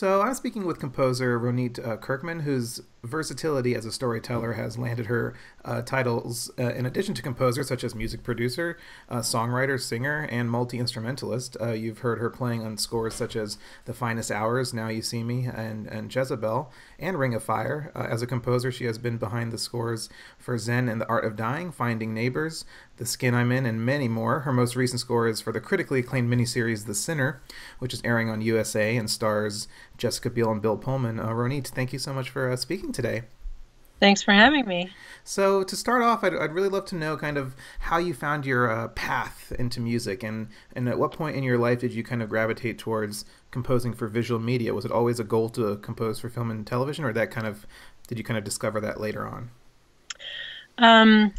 So I'm speaking with composer Ronit uh, Kirchman, whose versatility as a storyteller has landed her uh, titles uh, in addition to composer, such as music producer, uh, songwriter, singer, and multi instrumentalist. Uh, you've heard her playing on scores such as The Finest Hours, Now You See Me, and, and Jezebel, and Ring of Fire. Uh, as a composer, she has been behind the scores for Zen and the Art of Dying, Finding Neighbors, The Skin I'm In, and many more. Her most recent score is for the critically acclaimed miniseries The Sinner, which is airing on USA and stars Jessica Biel and Bill Pullman. Uh, Ronit, thank you so much for uh, speaking today. Thanks for having me. So, to start off, I'd, I'd really love to know kind of how you found your uh, path into music and, and at what point in your life did you kind of gravitate towards composing for visual media? Was it always a goal to compose for film and television, or that kind of did you kind of discover that later on? Um,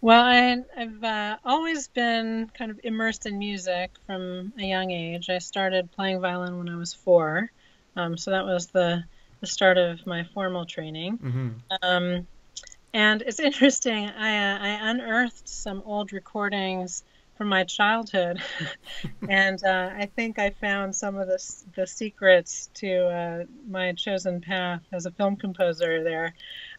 well, I, have uh, always been kind of immersed in music from a young age. I started playing violin when I was four. Um, so that was the, the start of my formal training. Mm-hmm. Um, and it's interesting, I, uh, I unearthed some old recordings from my childhood. and uh, I think I found some of the, the secrets to uh, my chosen path as a film composer there.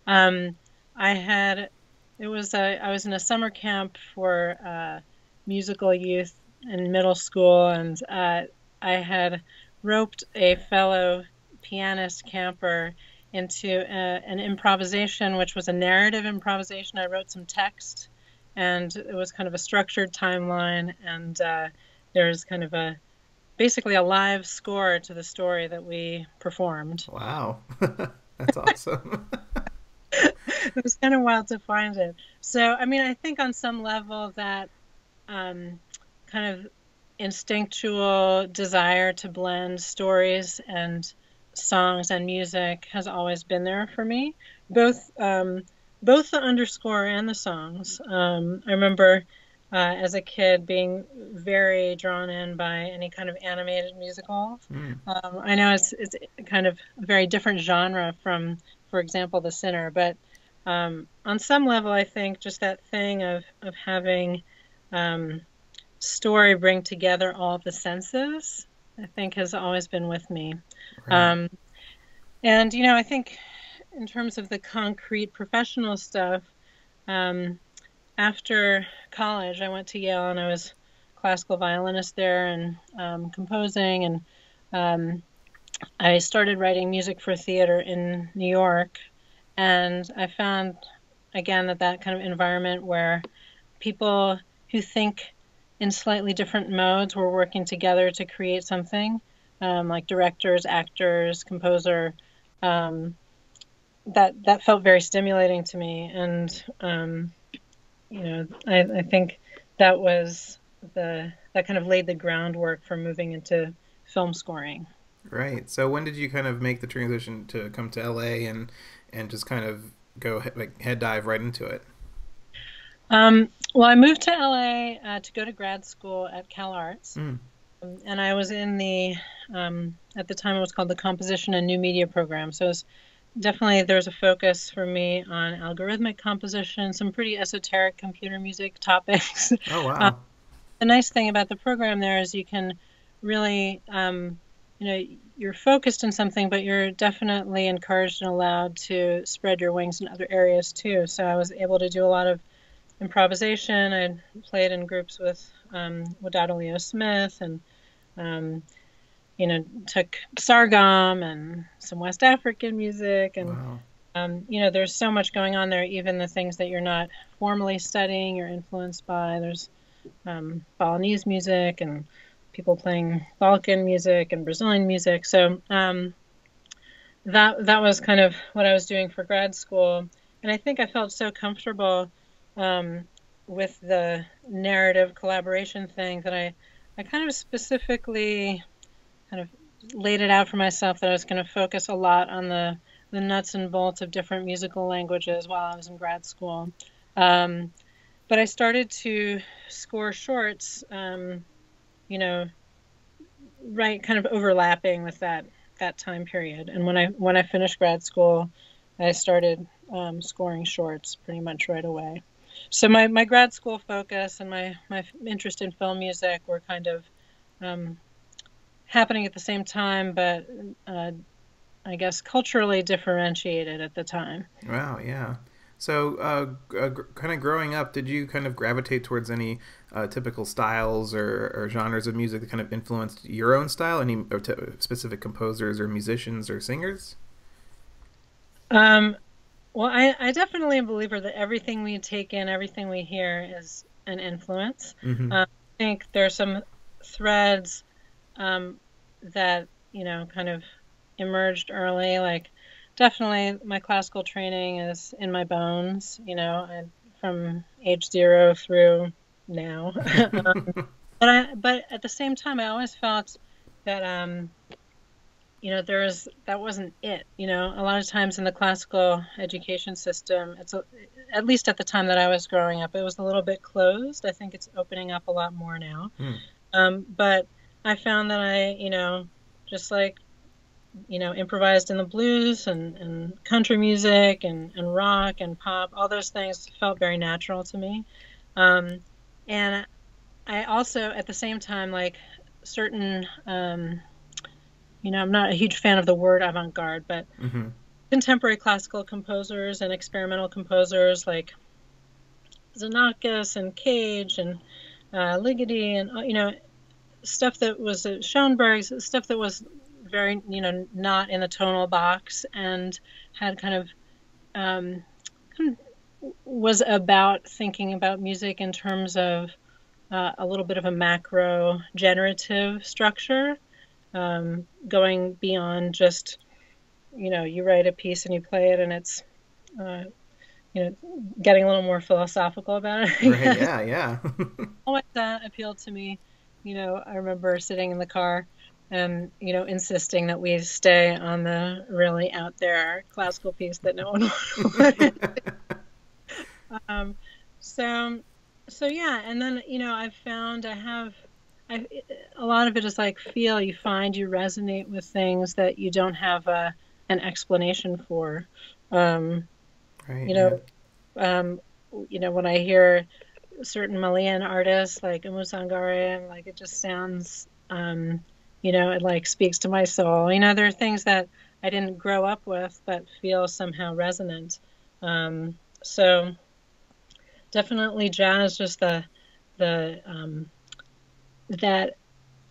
Um, I had, it was, a, I was in a summer camp for uh, musical youth in middle school, and uh, I had roped a fellow pianist camper into a, an improvisation, which was a narrative improvisation. I wrote some text, and it was kind of a structured timeline, and uh, there's kind of a basically a live score to the story that we performed. Wow, that's awesome. it was kind of wild to find it. So, I mean, I think on some level that um, kind of instinctual desire to blend stories and songs and music has always been there for me. Both um, both the underscore and the songs. Um, I remember uh, as a kid being very drawn in by any kind of animated musical. Mm. Um, I know it's it's kind of a very different genre from, for example, The Sinner, but um, on some level, I think just that thing of of having um, story bring together all the senses, I think has always been with me. Right. Um, and, you know, I think in terms of the concrete professional stuff, um, after college, I went to Yale and I was classical violinist there and um, composing. And um, I started writing music for theater in New York. And I found, again, that that kind of environment where people who think in slightly different modes were working together to create something, um, like directors, actors, composer. Um, that that felt very stimulating to me, and um, you know, I, I think that was the that kind of laid the groundwork for moving into film scoring. Right. So when did you kind of make the transition to come to LA and and just kind of go like head dive right into it? Um, well, I moved to LA uh, to go to grad school at Cal Arts. Mm. Um, and I was in the, um, at the time it was called the Composition and New Media program. So it was definitely there's a focus for me on algorithmic composition, some pretty esoteric computer music topics. Oh, wow. Uh, the nice thing about the program there is you can really, um, you know, you're focused on something, but you're definitely encouraged and allowed to spread your wings in other areas too. So I was able to do a lot of improvisation. I played in groups with um, Wadada Leo Smith and, um, you know, took Sargam and some West African music. And, wow. um, you know, there's so much going on there, even the things that you're not formally studying, you're influenced by. There's um, Balinese music and people playing Balkan music and Brazilian music. So um, that, that was kind of what I was doing for grad school. And I think I felt so comfortable um, with the narrative collaboration thing that I, I kind of specifically kind of laid it out for myself that I was going to focus a lot on the, the nuts and bolts of different musical languages while I was in grad school. Um, but I started to score shorts, um, you know, right, kind of overlapping with that that time period. And when I when I finished grad school, I started um, scoring shorts pretty much right away so my, my grad school focus and my, my interest in film music were kind of um, happening at the same time, but uh, I guess culturally differentiated at the time. Wow, yeah. So, uh, uh, kind of growing up, did you kind of gravitate towards any uh, typical styles or, or, genres of music that kind of influenced your own style? Any specific composers or musicians or singers? Um, well, I, I definitely am a believer that everything we take in, everything we hear is an influence. Mm-hmm. Uh, I think there are some threads um, that, you know, kind of emerged early. Like, definitely my classical training is in my bones, you know, I, from age zero through now. um, but I, but at the same time, I always felt that, um, you know there's that wasn't it you know? A lot of times in the classical education system it's a, at least at the time that i was growing up it was a little bit closed. I think it's opening up a lot more now. Mm. um, but i found that i you know just like you know improvised in the blues and, and country music and, and rock and pop all those things felt very natural to me. Um, and i also at the same time like certain um, you know, I'm not a huge fan of the word avant garde, but mm-hmm. contemporary classical composers and experimental composers like Xenakis and Cage and uh, Ligeti and, uh, you know, stuff that was uh, Schoenberg's, stuff that was very, you know, not in the tonal box and had kind of, um, kind of was about thinking about music in terms of uh, a little bit of a macro generative structure um, going beyond just you know you write a piece and you play it and it's uh, you know getting a little more philosophical about it right, yeah yeah. Always that appealed to me you know i remember sitting in the car and you know insisting that we stay on the really out there classical piece that no one wanted. Um, so so yeah and then you know i've found i have I, a lot of it is like feel. You find you resonate with things that you don't have a, an explanation for. Um, right, you know, yeah. um, you know when I hear certain Malian artists like Oumou Sangaré, like it just sounds, um, you know, it like speaks to my soul. You know, there are things that I didn't grow up with but feel somehow resonant. Um, so definitely jazz, just the the um, that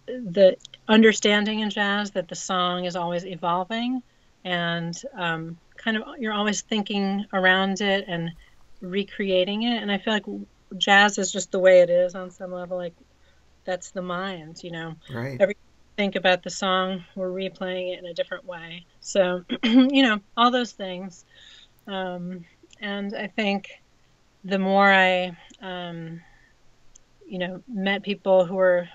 the understanding in jazz that the song is always evolving and um, kind of you're always thinking around it and recreating it. And i feel like jazz is just the way it is on some level like that's the mind you know? Right. Every think about the song we're replaying it in a different way. So you know all those things. Um, and i think the more i um, you know, met people who were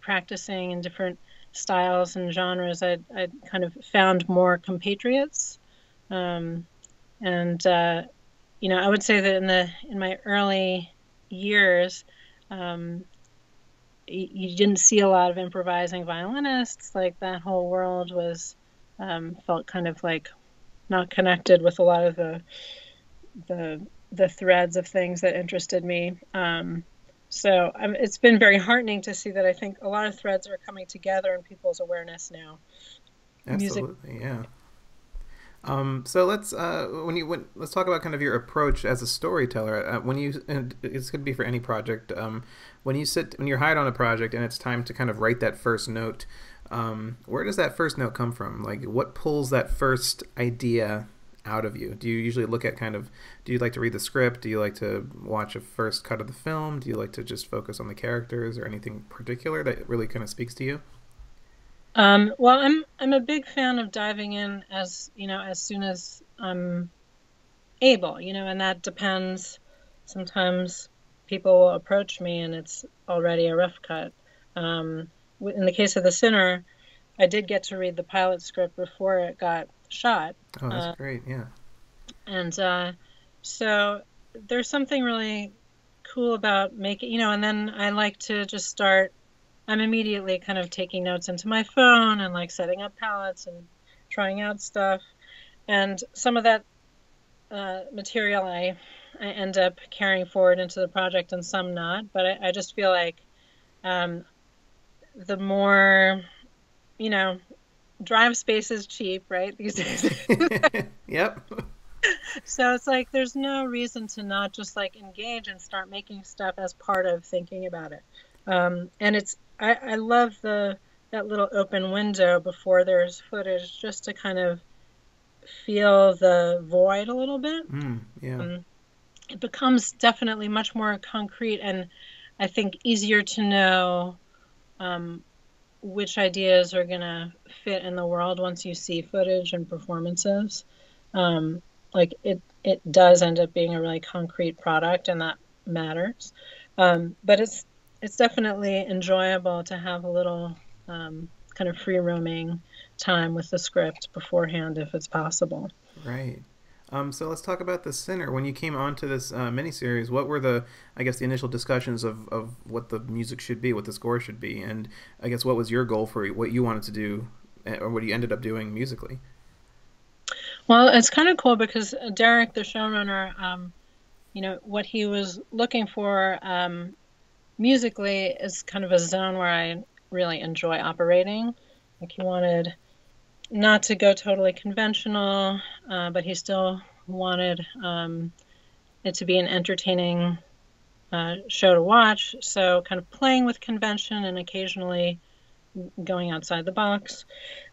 practicing in different styles and genres, I I kind of found more compatriots, um, and uh, you know, I would say that in the in my early years, um, you, didn't see a lot of improvising violinists. Like that whole world was um, felt kind of like not connected with a lot of the the the threads of things that interested me. Um, so um, it's been very heartening to see that I think a lot of threads are coming together in people's awareness now. Absolutely, Music. yeah. Um, so let's uh, when you when, let's talk about kind of your approach as a storyteller. Uh, when you and going to be for any project. Um, when you sit when you're hired on a project and it's time to kind of write that first note, um, where does that first note come from? Like what pulls that first idea out of you? Do you usually look at kind of do you like to read the script? Do you like to watch a first cut of the film? Do you like to just focus on the characters or anything particular that really kind of speaks to you? Um, well, I'm I'm a big fan of diving in as you know as soon as I'm able, you know, and that depends. Sometimes people will approach me and it's already a rough cut. Um, in the case of The Sinner, I did get to read the pilot script before it got shot. Oh, that's uh, great. Yeah. And uh, so there's something really cool about making, you know, and then I like to just start. I'm immediately kind of taking notes into my phone and like setting up palettes and trying out stuff. And some of that uh, material I, I end up carrying forward into the project and some not. But I, I just feel like um, the more you know, drive space is cheap, right? These days. yep. So it's like there's no reason to not just like engage and start making stuff as part of thinking about it. Um, and it's I, I love the that little open window before there's footage just to kind of feel the void a little bit. Mm, yeah. Um, it becomes definitely much more concrete and I think easier to know um, which ideas are going to fit in the world once you see footage and performances. Um, like it, it does end up being a really concrete product, and that matters. Um, but it's it's definitely enjoyable to have a little um, kind of free roaming time with the script beforehand, if it's possible. Right. Um, so let's talk about the Sinner. When you came onto this uh, miniseries, what were the, I guess, the initial discussions of, of what the music should be, what the score should be, and I guess what was your goal for what you wanted to do, eh, or what you ended up doing musically? Well, it's kind of cool because Derek, the showrunner, um, you know, what he was looking for um, musically is kind of a zone where I really enjoy operating. Like he wanted not to go totally conventional, uh, but he still wanted um, it to be an entertaining uh, show to watch. So, kind of playing with convention and occasionally going outside the box.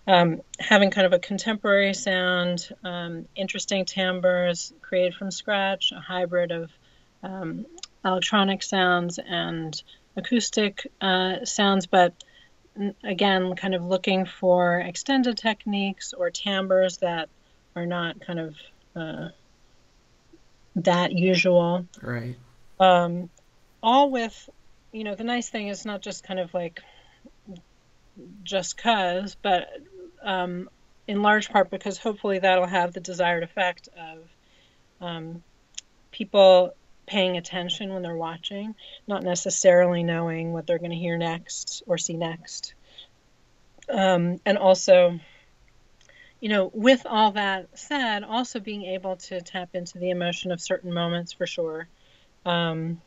Um, having kind of a contemporary sound, um, interesting timbres created from scratch, a hybrid of um, electronic sounds and acoustic uh, sounds, but again, kind of looking for extended techniques or timbres that are not kind of uh, that usual. Right. Um, all with, you know, the nice thing is not just kind of like just cause, but um, in large part because hopefully that'll have the desired effect of um, people paying attention when they're watching, not necessarily knowing what they're going to hear next or see next. Um, and also, you know, with all that said, also being able to tap into the emotion of certain moments for sure. Um,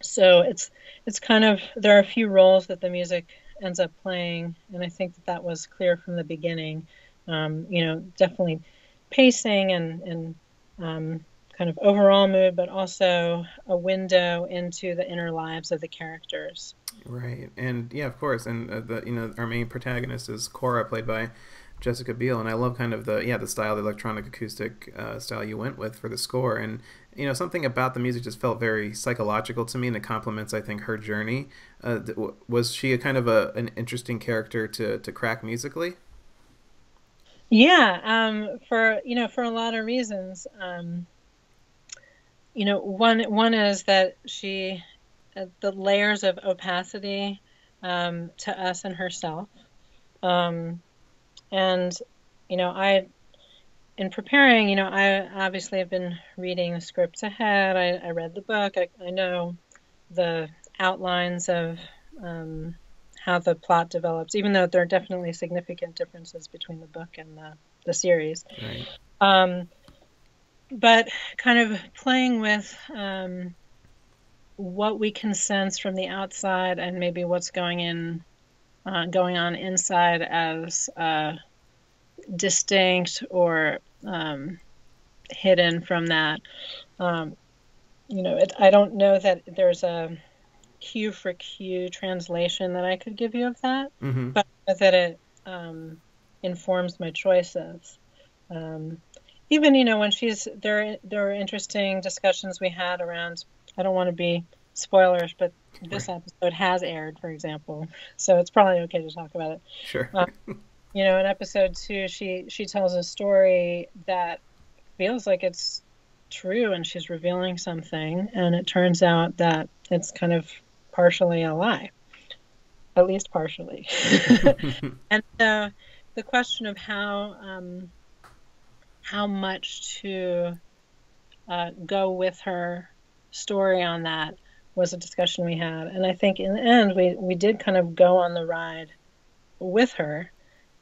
so it's it's kind of there are a few roles that the music ends up playing, and I think that that was clear from the beginning. Um, you know, definitely pacing and and um, kind of overall mood, but also a window into the inner lives of the characters. Right, and yeah, of course, and uh, the you know our main protagonist is Cora, played by Jessica Biel, and I love kind of the yeah the style, the electronic acoustic uh, style you went with for the score, and you know something about the music just felt very psychological to me, and it complements I think her journey. Uh, was she a kind of a an interesting character to to crack musically? Yeah, um, for you know for a lot of reasons. Um, you know, one one is that she, uh, the layers of opacity um, to us and herself, um, and you know, I, in preparing, you know, I obviously have been reading the scripts ahead. I, I read the book. I, I know the outlines of um, how the plot develops, even though there are definitely significant differences between the book and the the series. Right. Um, but kind of playing with um, what we can sense from the outside and maybe what's going in uh, going on inside as uh, distinct or um, hidden from that. Um, you know, it, I don't know that there's a cue for cue translation that I could give you of that, mm-hmm. but that it um, informs my choices. Um, even you know when she's there there are interesting discussions we had around i don't want to be spoilers but this right. episode has aired for example. So it's probably okay to talk about it. Sure. Um, you know in episode two she she tells a story that feels like it's true and she's revealing something and it turns out that it's kind of partially a lie at least partially. And so the question of how um, how much to uh, go with her story on that was a discussion we had. And I think in the end, we, we did kind of go on the ride with her.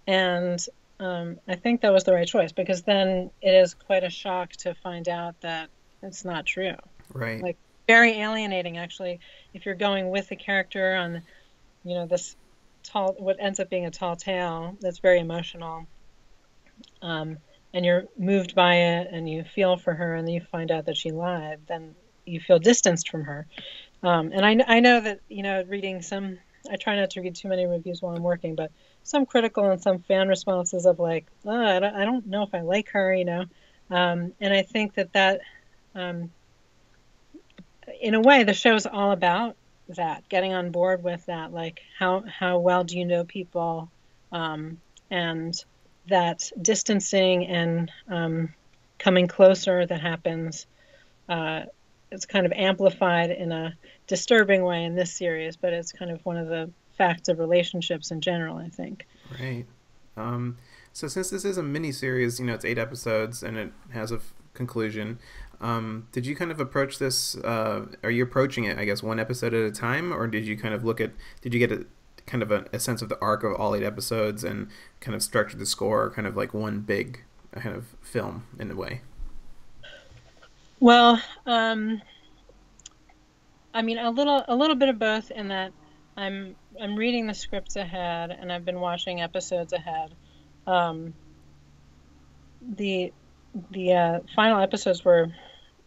And um, I think that was the right choice because then it is quite a shock to find out that it's not true. Right. Like very alienating, actually, if you're going with the character on, you know, this tall, what ends up being a tall tale that's very emotional. Um, and you're moved by it and you feel for her and you find out that she lied, then you feel distanced from her. Um, and I, I know that, you know, reading some, I try not to read too many reviews while I'm working, but some critical and some fan responses of like, oh, I, don't, I don't know if I like her, you know. Um, and I think that that, um, in a way, the show's all about that, getting on board with that. Like, how how well do you know people, um, and that distancing and um, coming closer that happens. Uh, it's kind of amplified in a disturbing way in this series, but it's kind of one of the facts of relationships in general. I think. Right. Um, so since this is a mini series, you know, it's eight episodes and it has a conclusion. Um, did you kind of approach this? Uh, are you approaching it, I guess, one episode at a time, or did you kind of look at? Did you get a kind of a, a sense of the arc of all eight episodes and kind of structured the score, kind of like one big kind of film in a way? Well, um, I mean, a little, a little bit of both. In that, I'm I'm reading the scripts ahead, and I've been watching episodes ahead. Um, the the uh, final episodes were,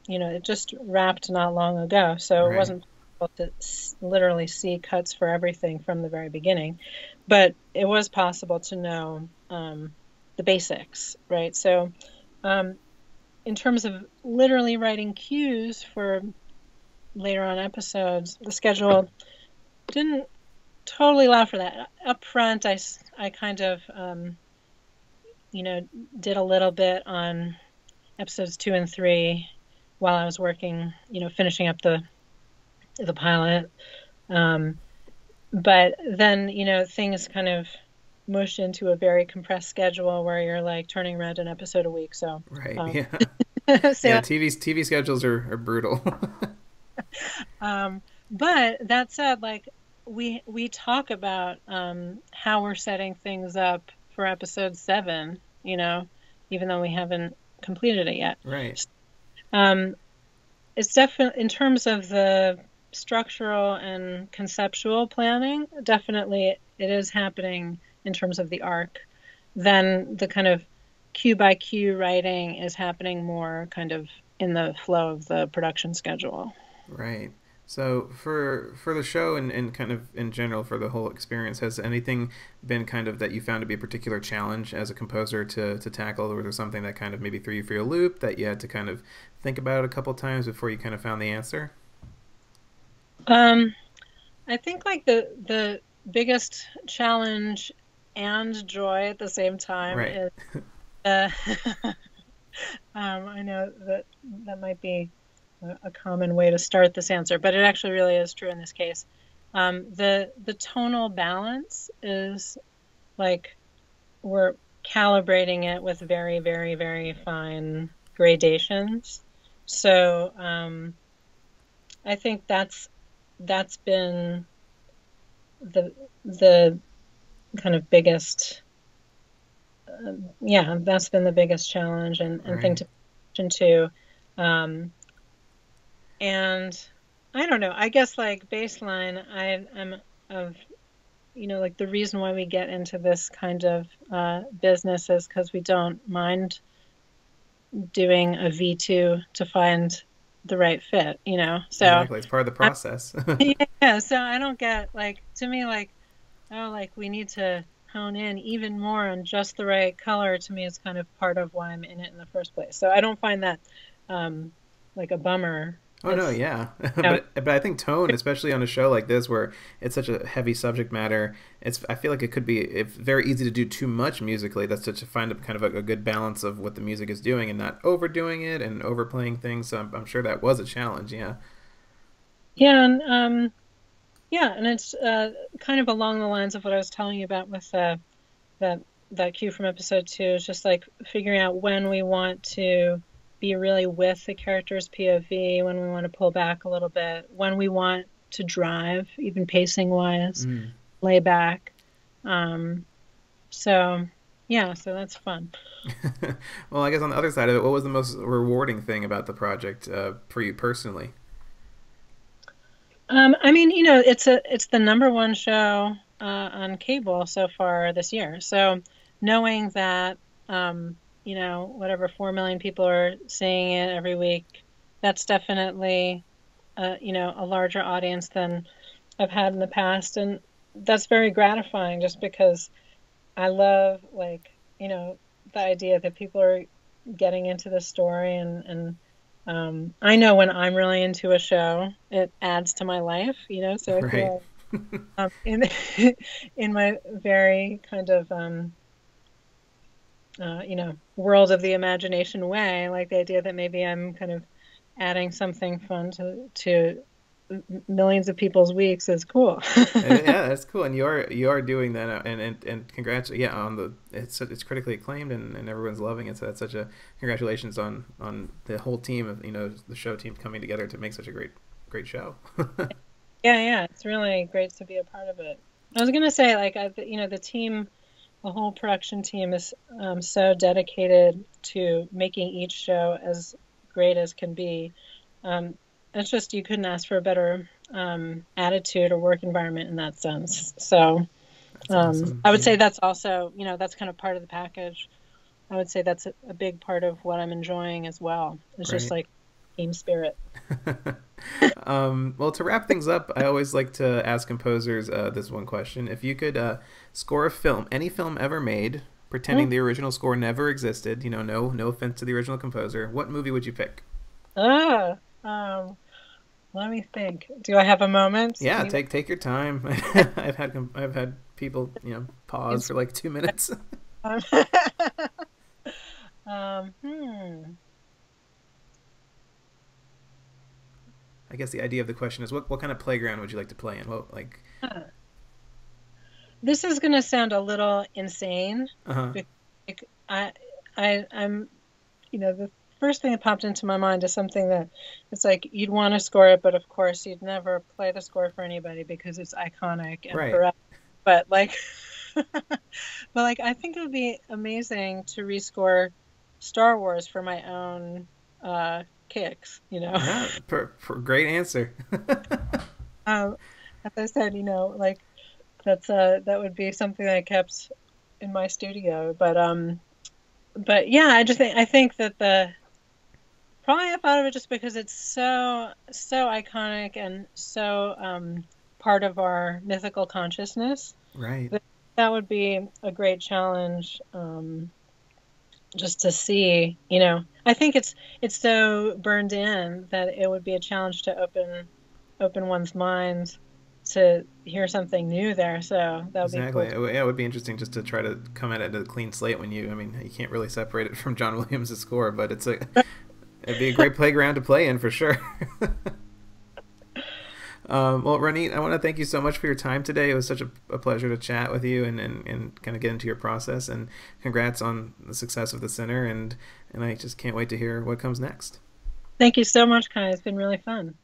you know, it just wrapped not long ago, so right. it wasn't to literally see cuts for everything from the very beginning, but it was possible to know um, the basics, right? So, um, in terms of literally writing cues for later on episodes, the schedule didn't totally allow for that. Up front, I, I kind of um, you know, did a little bit on episodes two and three while I was working, you know, finishing up the the pilot. Um, but then, you know, things kind of mushed into a very compressed schedule where you're like turning around an episode a week. So right, um, yeah, so, yeah. TV TV schedules are, are brutal. um, but that said, like we we talk about um, how we're setting things up for episode seven, you know, even though we haven't completed it yet. Right. Um, it's definitely in terms of the structural and conceptual planning. Definitely, it is happening in terms of the arc. Then the kind of cue by cue writing is happening more kind of in the flow of the production schedule. Right. So for for the show and, and kind of in general for the whole experience, has anything been kind of that you found to be a particular challenge as a composer to, to tackle, or was there something that kind of maybe threw you for a loop that you had to kind of think about a couple times before you kind of found the answer? Um, I think like the the biggest challenge and joy at the same time right. is. Uh, um, I know that that might be a common way to start this answer, but it actually really is true in this case. Um, the the tonal balance is like we're calibrating it with very very very fine gradations. So um, I think that's that's been the the kind of biggest uh, yeah that's been the biggest challenge and, and right. thing to too um, and I don't know. I guess like baseline, I am of, you know, like the reason why we get into this kind of uh, business is because we don't mind doing a V two to find the right fit. You know, so exactly. it's part of the process. yeah. So I don't get like to me like, oh, like we need to hone in even more on just the right color. To me, is kind of part of why I'm in it in the first place. So I don't find that um, like a bummer Oh no, yeah, but but I think tone, especially on a show like this where it's such a heavy subject matter, it's I feel like it could be if very easy to do too much musically. That's to, to find a kind of a, a, good balance of what the music is doing and not overdoing it and overplaying things. So I'm, I'm sure that was a challenge. Yeah. Yeah, and um, yeah, and it's uh, kind of along the lines of what I was telling you about with uh, that that cue from episode two. Is just like figuring out when we want to be really with the character's POV, when we want to pull back a little bit, when we want to drive, even pacing wise, mm. lay back. Um, so, yeah, so that's fun. well, I guess on the other side of it, what was the most rewarding thing about the project uh, for you personally? Um, I mean, you know, it's a it's the number one show uh, on cable so far this year. So knowing that, um, you know, whatever 4 million people are seeing it every week, that's definitely, uh, you know, a larger audience than I've had in the past. And that's very gratifying just because I love, like, you know, the idea that people are getting into the story and, and um, I know when I'm really into a show, it adds to my life, you know. So I right. feel um, in in my very kind of um, uh, you know world of the imagination way, like the idea that maybe I'm kind of adding something fun to to millions of people's weeks is cool. yeah, that's cool, and you are you are doing that, uh, and and, and congrats, yeah, on the it's it's critically acclaimed, and, and everyone's loving it. So that's such a congratulations on on the whole team of you know the show team coming together to make such a great great show. yeah, yeah, it's really great to be a part of it. I was gonna say like I, you know the team, the whole production team is um, so dedicated to making each show as great as can be. Um, it's just you couldn't ask for a better um, attitude or work environment in that sense. So um, awesome. I would yeah. say that's also, you know, that's kind of part of the package. I would say that's a, a big part of what I'm enjoying as well. It's just like team spirit. um, well, to wrap things up, I always like to ask composers uh, this one question: If you could uh, score a film, any film ever made, pretending mm-hmm. the original score never existed, you know, no no offense to the original composer, what movie would you pick? Ah, um, let me think. Do I have a moment? Yeah, take take your time. I've had I've had people you know pause for like two minutes. um, hmm. I guess the idea of the question is what what kind of playground would you like to play in? What like? Huh. This is going to sound a little insane. Uh-huh. I I I'm you know the first thing that popped into my mind is something that it's like you'd want to score it, but of course you'd never play the score for anybody because it's iconic and right. forever. But like, but like I think it would be amazing to rescore Star Wars for my own uh, kicks. You know, yeah, per, per, great answer. um, as I said, you know, like that's uh that would be something that I kept in my studio, but um but yeah, I just think I think that the Probably I thought of it just because it's so so iconic and so um, part of our mythical consciousness. Right. That, that would be a great challenge. Um, just to see, you know, I think it's it's so burned in that it would be a challenge to open open one's mind to hear something new there. So that would exactly. be cool. Yeah, it would be interesting just to try to come at it at a clean slate when you. I mean, you can't really separate it from John Williams' score, but it's a It'd be a great playground to play in for sure. um, well, Ronit, I want to thank you so much for your time today. It was such a, a pleasure to chat with you and, and, and kind of get into your process. And congrats on the success of the Sinner. And, and I just can't wait to hear what comes next. Thank you so much, Kai. It's been really fun.